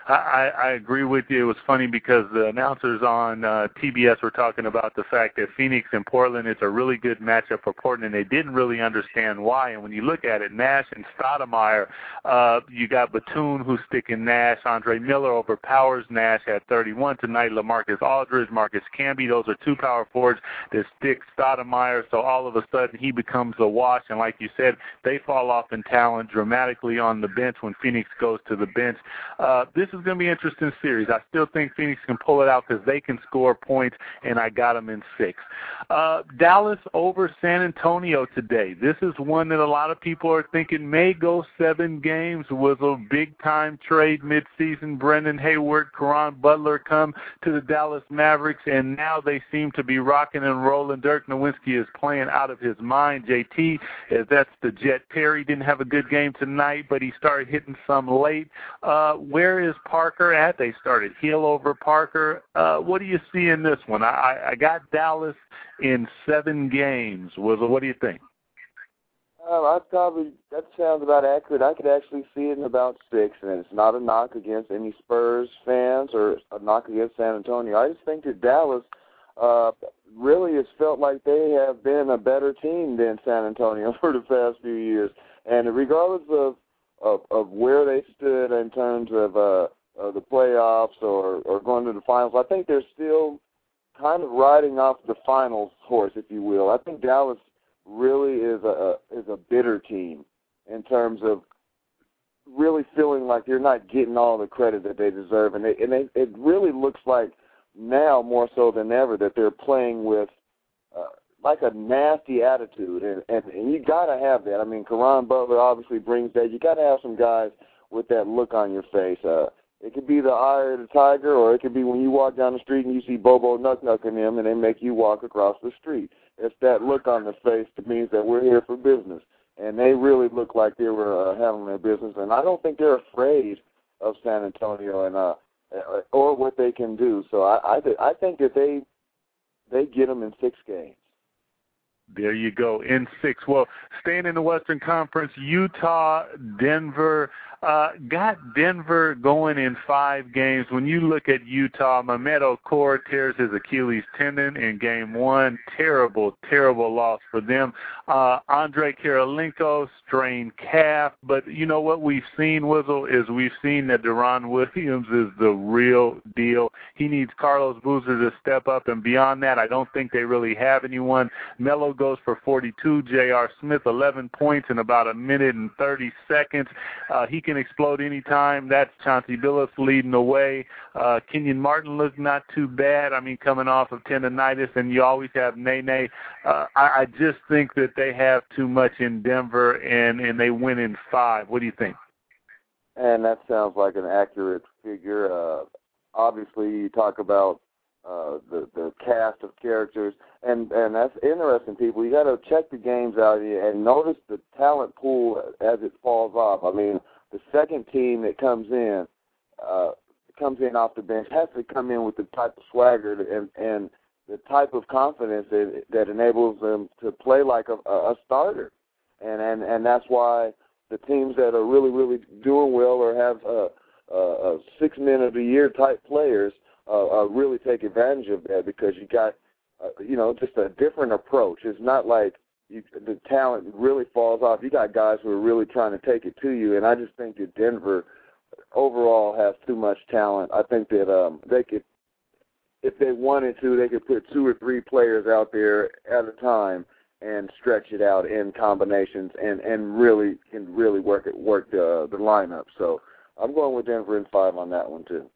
I, I agree with you. It was funny because the announcers on uh, TBS were talking about the fact that Phoenix and Portland is a really good matchup for Portland, and they didn't really understand why. And when you look at it, Nash and Stoudemire, uh, you got Batum who's sticking Nash. Andre Miller overpowers Nash at 31 tonight. LaMarcus Aldridge, Marcus Camby, those are two power forwards that stick Stoudemire. So all of a sudden he becomes a wash. And like you said, they fall off in talent dramatically on the bench when Phoenix goes to the bench. Uh, this is going to be an interesting series. I still think Phoenix can pull it out because they can score points, and I got them in six. Uh, Dallas over San Antonio today. This is one that a lot of people are thinking may go seven games. Was a big time trade midseason. Brendan Haywood, Caron Butler come to the Dallas Mavericks, and now they seem to be rocking and rolling. Dirk Nowitzki is playing out of his mind. JT, that's the Jet Terry, didn't have a good game tonight, but he started hitting some late. Uh, where is is Parker at? They started Hill over Parker. Uh, what do you see in this one? I, I got Dallas in seven games. Was what do you think? Um, I probably that sounds about accurate. I could actually see it in about six, and it's not a knock against any Spurs fans or a knock against San Antonio. I just think that Dallas uh, really has felt like they have been a better team than San Antonio for the past few years, and regardless of of, of where they stood in terms of uh, of the playoffs or or going to the finals, I think they're still kind of riding off the finals horse, if you will. I think Dallas really is a is a bitter team in terms of really feeling like they're not getting all the credit that they deserve, and they, and it really looks like now more so than ever that they're playing with like a nasty attitude, and and, and you got to have that. I mean, Caron Butler obviously brings that. You got to have some guys with that look on your face. Uh, it could be the eye of the tiger, or it could be when you walk down the street and you see Bobo Nuck Nucking him, and they make you walk across the street. It's that look on the face that means that we're here for business. And they really look like they were uh, handling their business, and I don't think they're afraid of San Antonio and uh, or what they can do. So I I, th- I think that they they get them in six games. There you go. In six. Well, staying in the Western Conference, Utah, Denver, uh, got Denver going in five games. When you look at Utah, Mehmet Okur tears his Achilles tendon in game one. Terrible, terrible loss for them. Uh, Andre Kirilenko strained calf. But you know what we've seen, Wizzle, is we've seen that Deron Williams is the real deal. He needs Carlos Boozer to step up. And beyond that, I don't think they really have anyone. Melo goes for 42. J.R. Smith, 11 points in about a minute and 30 seconds. Uh, he can explode anytime. That's Chauncey Billups leading the way. Uh, Kenyon Martin looked not too bad. I mean, coming off of tendonitis, and you always have Nene. Uh, I, I just think that they have too much in Denver, and and they win in five. What do you think? And that sounds like an accurate figure. Uh, obviously, you talk about uh, the the cast of characters, and and that's interesting. People, you got to check the games out here and notice the talent pool as it falls off. I mean, the second team that comes in uh, comes in off the bench has to come in with the type of swagger and and the type of confidence that that enables them to play like a, a starter, and and and that's why the teams that are really really doing well or have uh, uh, six men of the year type players uh, uh, really take advantage of that because you got uh, you know just a different approach. It's not like you, the talent really falls off. You got guys who are really trying to take it to you, and I just think that Denver overall has too much talent. I think that um, they could, if they wanted to, they could put two or three players out there at a time and stretch it out in combinations and and really can really work it work the the lineup. So I'm going with Denver in five on that one too.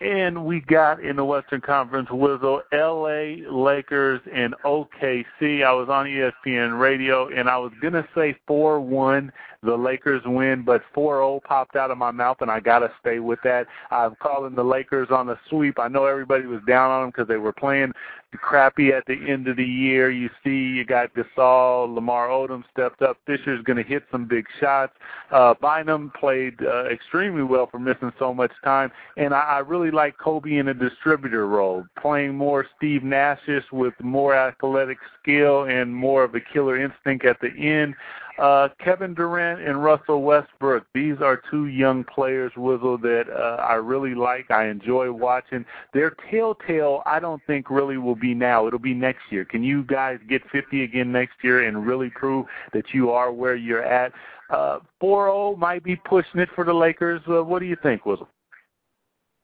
And we got in the Western Conference Wizzle, LA Lakers and OKC. I was on ESPN radio and I was going to say 4 1, the Lakers win, but 4 0 popped out of my mouth and I got to stay with that. I'm calling the Lakers on the sweep. I know everybody was down on them because they were playing crappy at the end of the year. You see, you got Gasol, Lamar Odom stepped up. Fisher's going to hit some big shots. Uh, Bynum played uh, extremely well for missing so much time, and I, I really like Kobe in a distributor role, playing more Steve Nashish with more athletic skill and more of a killer instinct at the end. Uh, Kevin Durant and Russell Westbrook. These are two young players, Wizzle, that uh, I really like. I enjoy watching. Their telltale, I don't think, really will be now. It'll be next year. Can you guys get 50 again next year and really prove that you are where you're at? Uh, 4-0 might be pushing it for the Lakers. Uh, what do you think, Wizzle?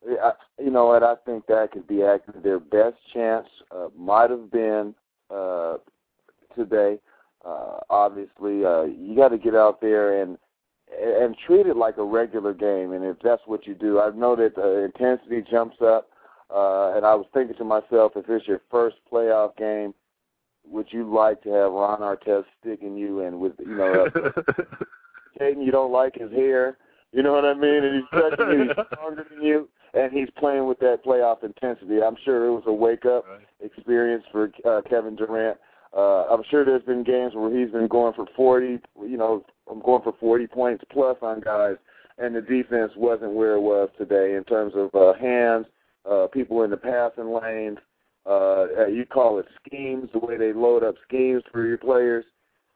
Yeah, you know what? I think that could be actually their best chance. Uh, might have been uh, today uh, obviously, uh, you got to get out there and and treat it like a regular game. And if that's what you do, I know that the intensity jumps up. Uh, and I was thinking to myself, if it's your first playoff game, would you like to have Ron Artest sticking you in with you know, uh, Caden, you don't like his hair, you know what I mean, and he's touching you, he's stronger than you, and he's playing with that playoff intensity. I'm sure it was a wake up right. experience for uh, Kevin Durant. Uh, I'm sure there's been games where he's been going for 40, you know, I'm going for 40 points plus on guys, and the defense wasn't where it was today in terms of uh, hands, uh, people in the passing lanes. Uh, you call it schemes, the way they load up schemes for your players,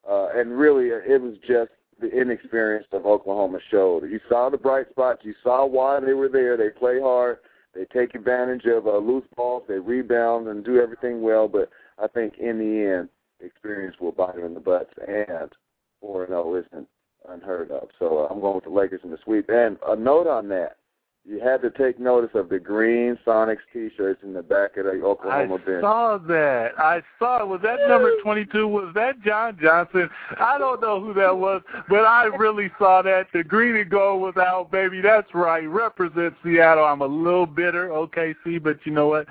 uh, and really it was just the inexperience of Oklahoma showed. You saw the bright spots. You saw why they were there. They play hard. They take advantage of uh, loose balls. They rebound and do everything well. But I think in the end, experience will bite them in the butts. And 4 0 isn't unheard of. So uh, I'm going with the Lakers in the sweep. And a note on that you had to take notice of the green Sonics T-shirts in the back of the Oklahoma I bench. I saw that. I saw it. Was that number 22? Was that John Johnson? I don't know who that was, but I really saw that. The green and gold was out, baby. That's right. Represent Seattle. I'm a little bitter, OKC, but you know what?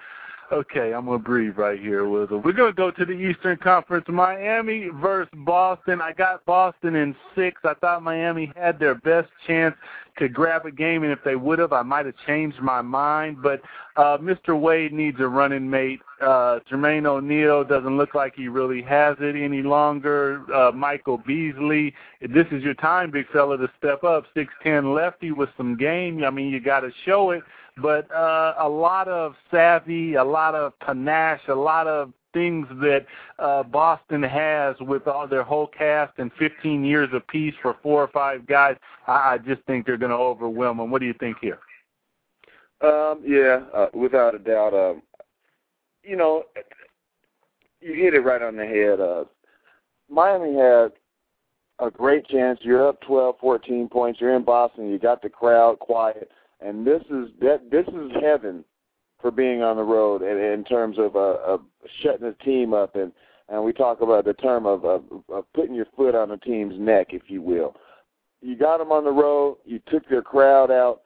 Okay, I'm gonna breathe right here, Wizzle. We're gonna go to the Eastern Conference. Miami versus Boston. I got Boston in six. I thought Miami had their best chance to grab a game, and if they would have, I might have changed my mind. But uh, Mr. Wade needs a running mate. Uh, Jermaine O'Neal doesn't look like he really has it any longer. Uh, Michael Beasley, this is your time, big fella, to step up. Six ten lefty with some game. I mean, you got to show it but uh, a lot of savvy, a lot of panache, a lot of things that uh, Boston has with all their whole cast and 15 years apiece for four or five guys. I, I just think they're going to overwhelm them. What do you think here? Um, yeah, uh, without a doubt. Um, you know, you hit it right on the head. Uh, Miami had a great chance. You're up 12, 14 points. You're in Boston. You got the crowd quiet and this is that this is heaven for being on the road in, in terms of, uh, of shutting the team up and and we talk about the term of, of, of putting your foot on the team's neck, if you will. You got them on the road. You took their crowd out.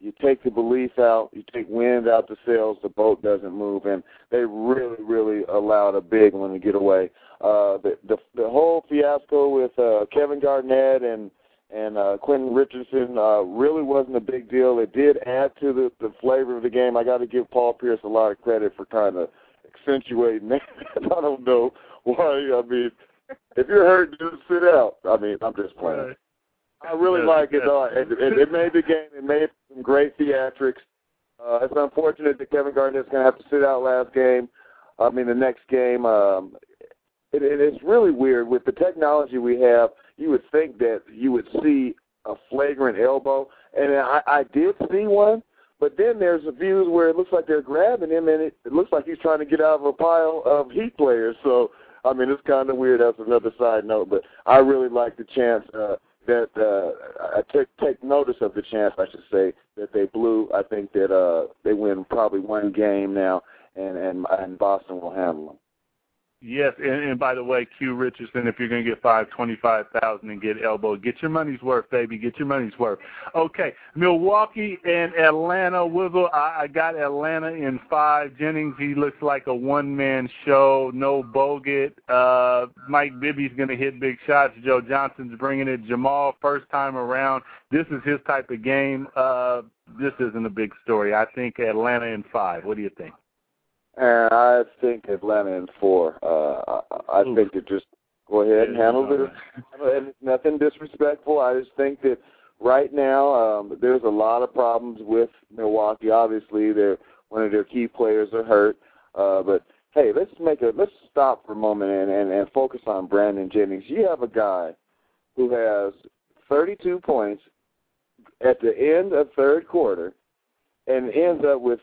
You take the belief out. You take wind out the sails. The boat doesn't move, and they really, really allowed a big one to get away. Uh, the the the whole fiasco with uh, Kevin Garnett and and uh, Quentin Richardson uh, really wasn't a big deal. It did add to the, the flavor of the game. I got to give Paul Pierce a lot of credit for kind of accentuating that. I don't know why. I mean, if you're hurt, just sit out. I mean, I'm just playing. Right. I really yes, like it. Though. It, it. It made the game. It made some great theatrics. Uh, it's unfortunate that Kevin Garnett's going to have to sit out last game. I mean, the next game. Um, it, it, it's really weird with the technology we have you would think that you would see a flagrant elbow, and I, I did see one. But then there's a views where it looks like they're grabbing him, and it, it looks like he's trying to get out of a pile of Heat players. So, I mean, it's kind of weird. That's another side note. But I really like the chance uh, that uh, I take take notice of the chance, I should say, that they blew. I think that uh, they win probably one game now, and and and Boston will handle them. Yes, and, and by the way, Q Richardson, if you're going to get five twenty-five thousand and get elbow, get your money's worth, baby. Get your money's worth. Okay, Milwaukee and Atlanta. Wizzle, I, I got Atlanta in five. Jennings, he looks like a one-man show. No Bogut. Uh, Mike Bibby's going to hit big shots. Joe Johnson's bringing it. Jamal, first time around. This is his type of game. Uh, this isn't a big story. I think Atlanta in five. What do you think? And I think Atlanta in four. Uh, I, I think it just go ahead and handle it. And nothing disrespectful. I just think that right now um, there's a lot of problems with Milwaukee. Obviously, they're one of their key players are hurt. Uh, but hey, let's make a let's stop for a moment and, and, and focus on Brandon Jennings. You have a guy who has 32 points at the end of third quarter and ends up with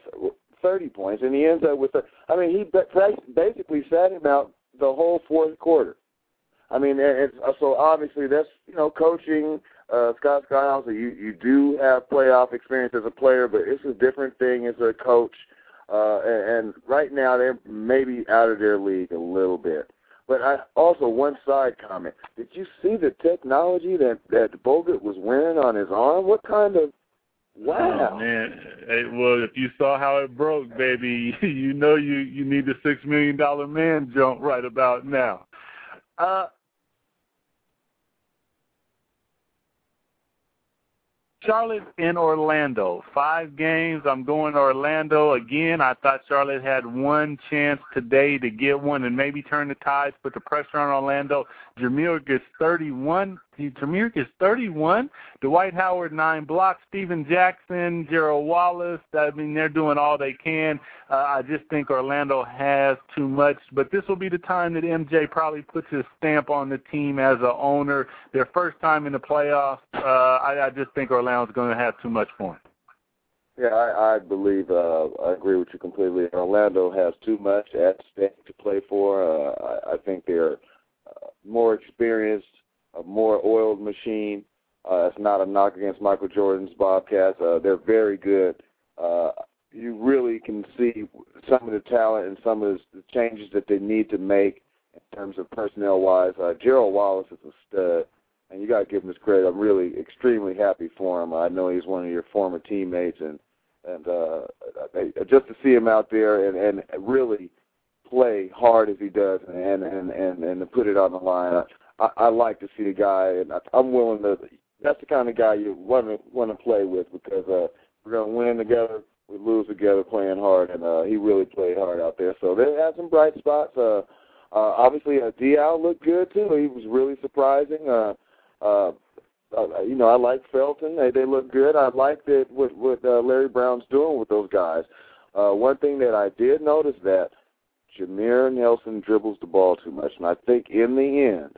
30 points, and he ends up with. A, I mean, he basically sat him out the whole fourth quarter. I mean, it's, so obviously that's you know coaching. Uh, Scott Skiles, you you do have playoff experience as a player, but it's a different thing as a coach. Uh, and, and right now they're maybe out of their league a little bit. But I also one side comment. Did you see the technology that that Bogut was wearing on his arm? What kind of Wow. Oh, man, hey, well, if you saw how it broke, baby, you know you you need the six million dollar man jump right about now. Uh, Charlotte in Orlando. Five games. I'm going to Orlando again. I thought Charlotte had one chance today to get one and maybe turn the tides, put the pressure on Orlando. Jamil gets 31. Jameer is 31. Dwight Howard, nine blocks. Stephen Jackson, Gerald Wallace. I mean, they're doing all they can. Uh, I just think Orlando has too much. But this will be the time that MJ probably puts his stamp on the team as a owner. Their first time in the playoffs. Uh, I, I just think Orlando's going to have too much for him. Yeah, I, I believe uh, I agree with you completely. Orlando has too much at stake to play for. Uh, I, I think they're uh, more experienced, a more oiled machine. Uh, it's not a knock against Michael Jordan's Bobcats. Uh, they're very good. Uh, you really can see some of the talent and some of the changes that they need to make in terms of personnel wise. Uh, Gerald Wallace is a stud, and you got to give him his credit. I'm really extremely happy for him. I know he's one of your former teammates, and and uh, just to see him out there and, and really play hard as he does and and and and to put it on the line. I, I like to see a guy, and I, I'm willing to. That's the kind of guy you want to want to play with because uh, we're to win together, we lose together, playing hard, and uh, he really played hard out there. So they had some bright spots. Uh, uh, obviously, uh, Diaw looked good too. He was really surprising. Uh, uh, uh, you know, I like Felton. They they look good. I like that what what uh, Larry Brown's doing with those guys. Uh, one thing that I did notice that Jameer Nelson dribbles the ball too much, and I think in the end,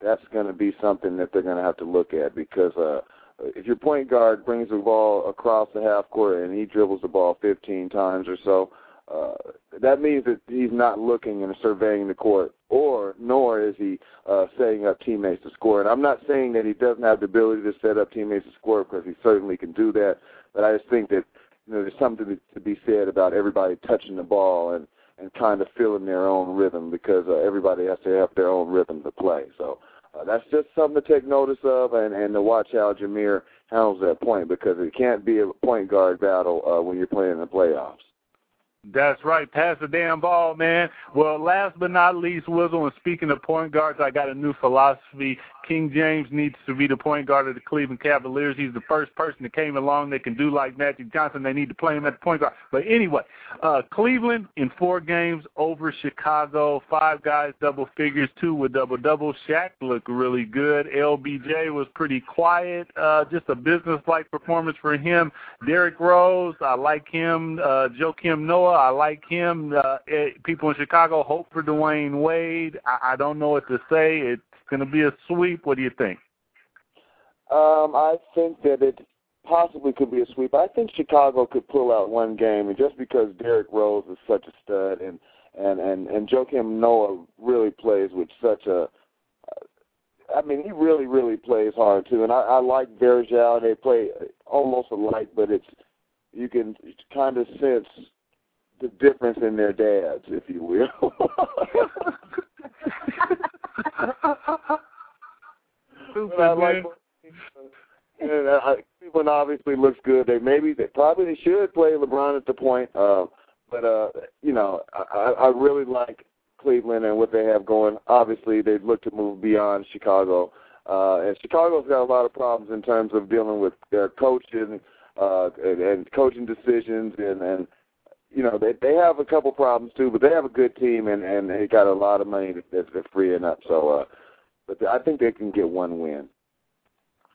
that's going to be something that they're going to have to look at because uh, if your point guard brings the ball across the half court and he dribbles the ball 15 times or so, uh, that means that he's not looking and surveying the court, or nor is he uh, setting up teammates to score. And I'm not saying that he doesn't have the ability to set up teammates to score because he certainly can do that. But I just think that you know there's something to be said about everybody touching the ball and and kind of feeling their own rhythm because uh, everybody has to have their own rhythm to play. So uh, that's just something to take notice of and and to watch how Jameer handles that point because it can't be a point guard battle uh, when you're playing in the playoffs. That's right. Pass the damn ball, man. Well, last but not least, Wizzle, and speaking of point guards, I got a new philosophy. King James needs to be the point guard of the Cleveland Cavaliers. He's the first person that came along that can do like Magic Johnson. They need to play him at the point guard. But anyway, uh, Cleveland in four games over Chicago. Five guys double figures, two with double double. Shaq looked really good. LBJ was pretty quiet. Uh, just a business-like performance for him. Derrick Rose, I like him. Uh, Joakim Noah, I like him. Uh, eh, people in Chicago hope for Dwyane Wade. I, I don't know what to say. It's going to be a sweep. What do you think? Um, I think that it possibly could be a sweep. I think Chicago could pull out one game, and just because Derrick Rose is such a stud, and and and and Joakim Noah really plays with such a I mean, he really, really plays hard too, and I, I like Varejao. They play almost alike, but it's you can kind of sense the difference in their dads, if you will. Stupid, I like and uh, Cleveland obviously looks good. They maybe they probably they should play LeBron at the point, uh, but uh, you know I, I really like Cleveland and what they have going. Obviously, they look to move beyond Chicago, uh, and Chicago's got a lot of problems in terms of dealing with their coaching uh, and, and coaching decisions, and and you know they they have a couple problems too, but they have a good team and and they got a lot of money that they're freeing up. So, uh, but I think they can get one win.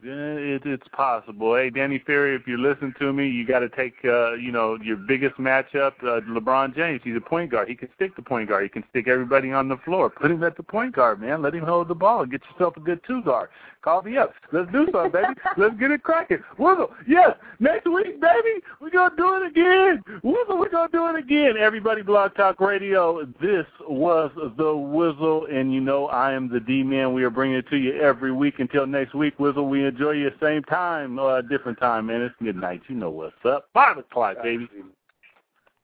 Yeah, it, it's possible. Hey, Danny Ferry, if you listen to me, you got to take, uh, you know, your biggest matchup, uh, LeBron James. He's a point guard. He can stick the point guard. He can stick everybody on the floor. Put him at the point guard, man. Let him hold the ball. And get yourself a good two guard. Call me up. Let's do something, baby. Let's get it cracking. Wizzle, yes, next week, baby, we're going to do it again. Wizzle, we're going to do it again. Everybody, Blog Talk Radio, this was The Wizzle, and you know I am the D-Man. We are bringing it to you every week. Until next week, Wizzle, we enjoy you same time, uh, different time, man. It's midnight. You know what's up. Five o'clock, baby.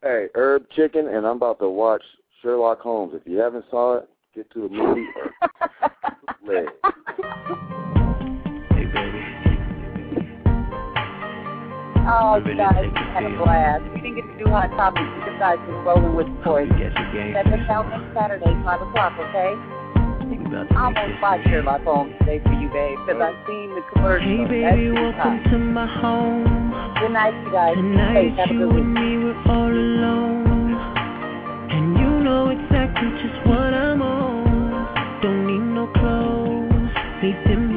Hey, Herb Chicken, and I'm about to watch Sherlock Holmes. If you haven't saw it, get to the movie or play it. Hey, baby. Oh, you guys, we had a blast. We didn't get to do hot topics. You guys been rolling with sports. Check That's out next Saturday, 5 o'clock, okay? I'm on fire Sherlock Holmes today for you, babe, because I've seen the commercial. Hey, baby, welcome to my home. Good night, you guys. Tonight, hey, have a good. Me, all alone. And you know exactly just what I'm on. Don't need no clothes. They didn't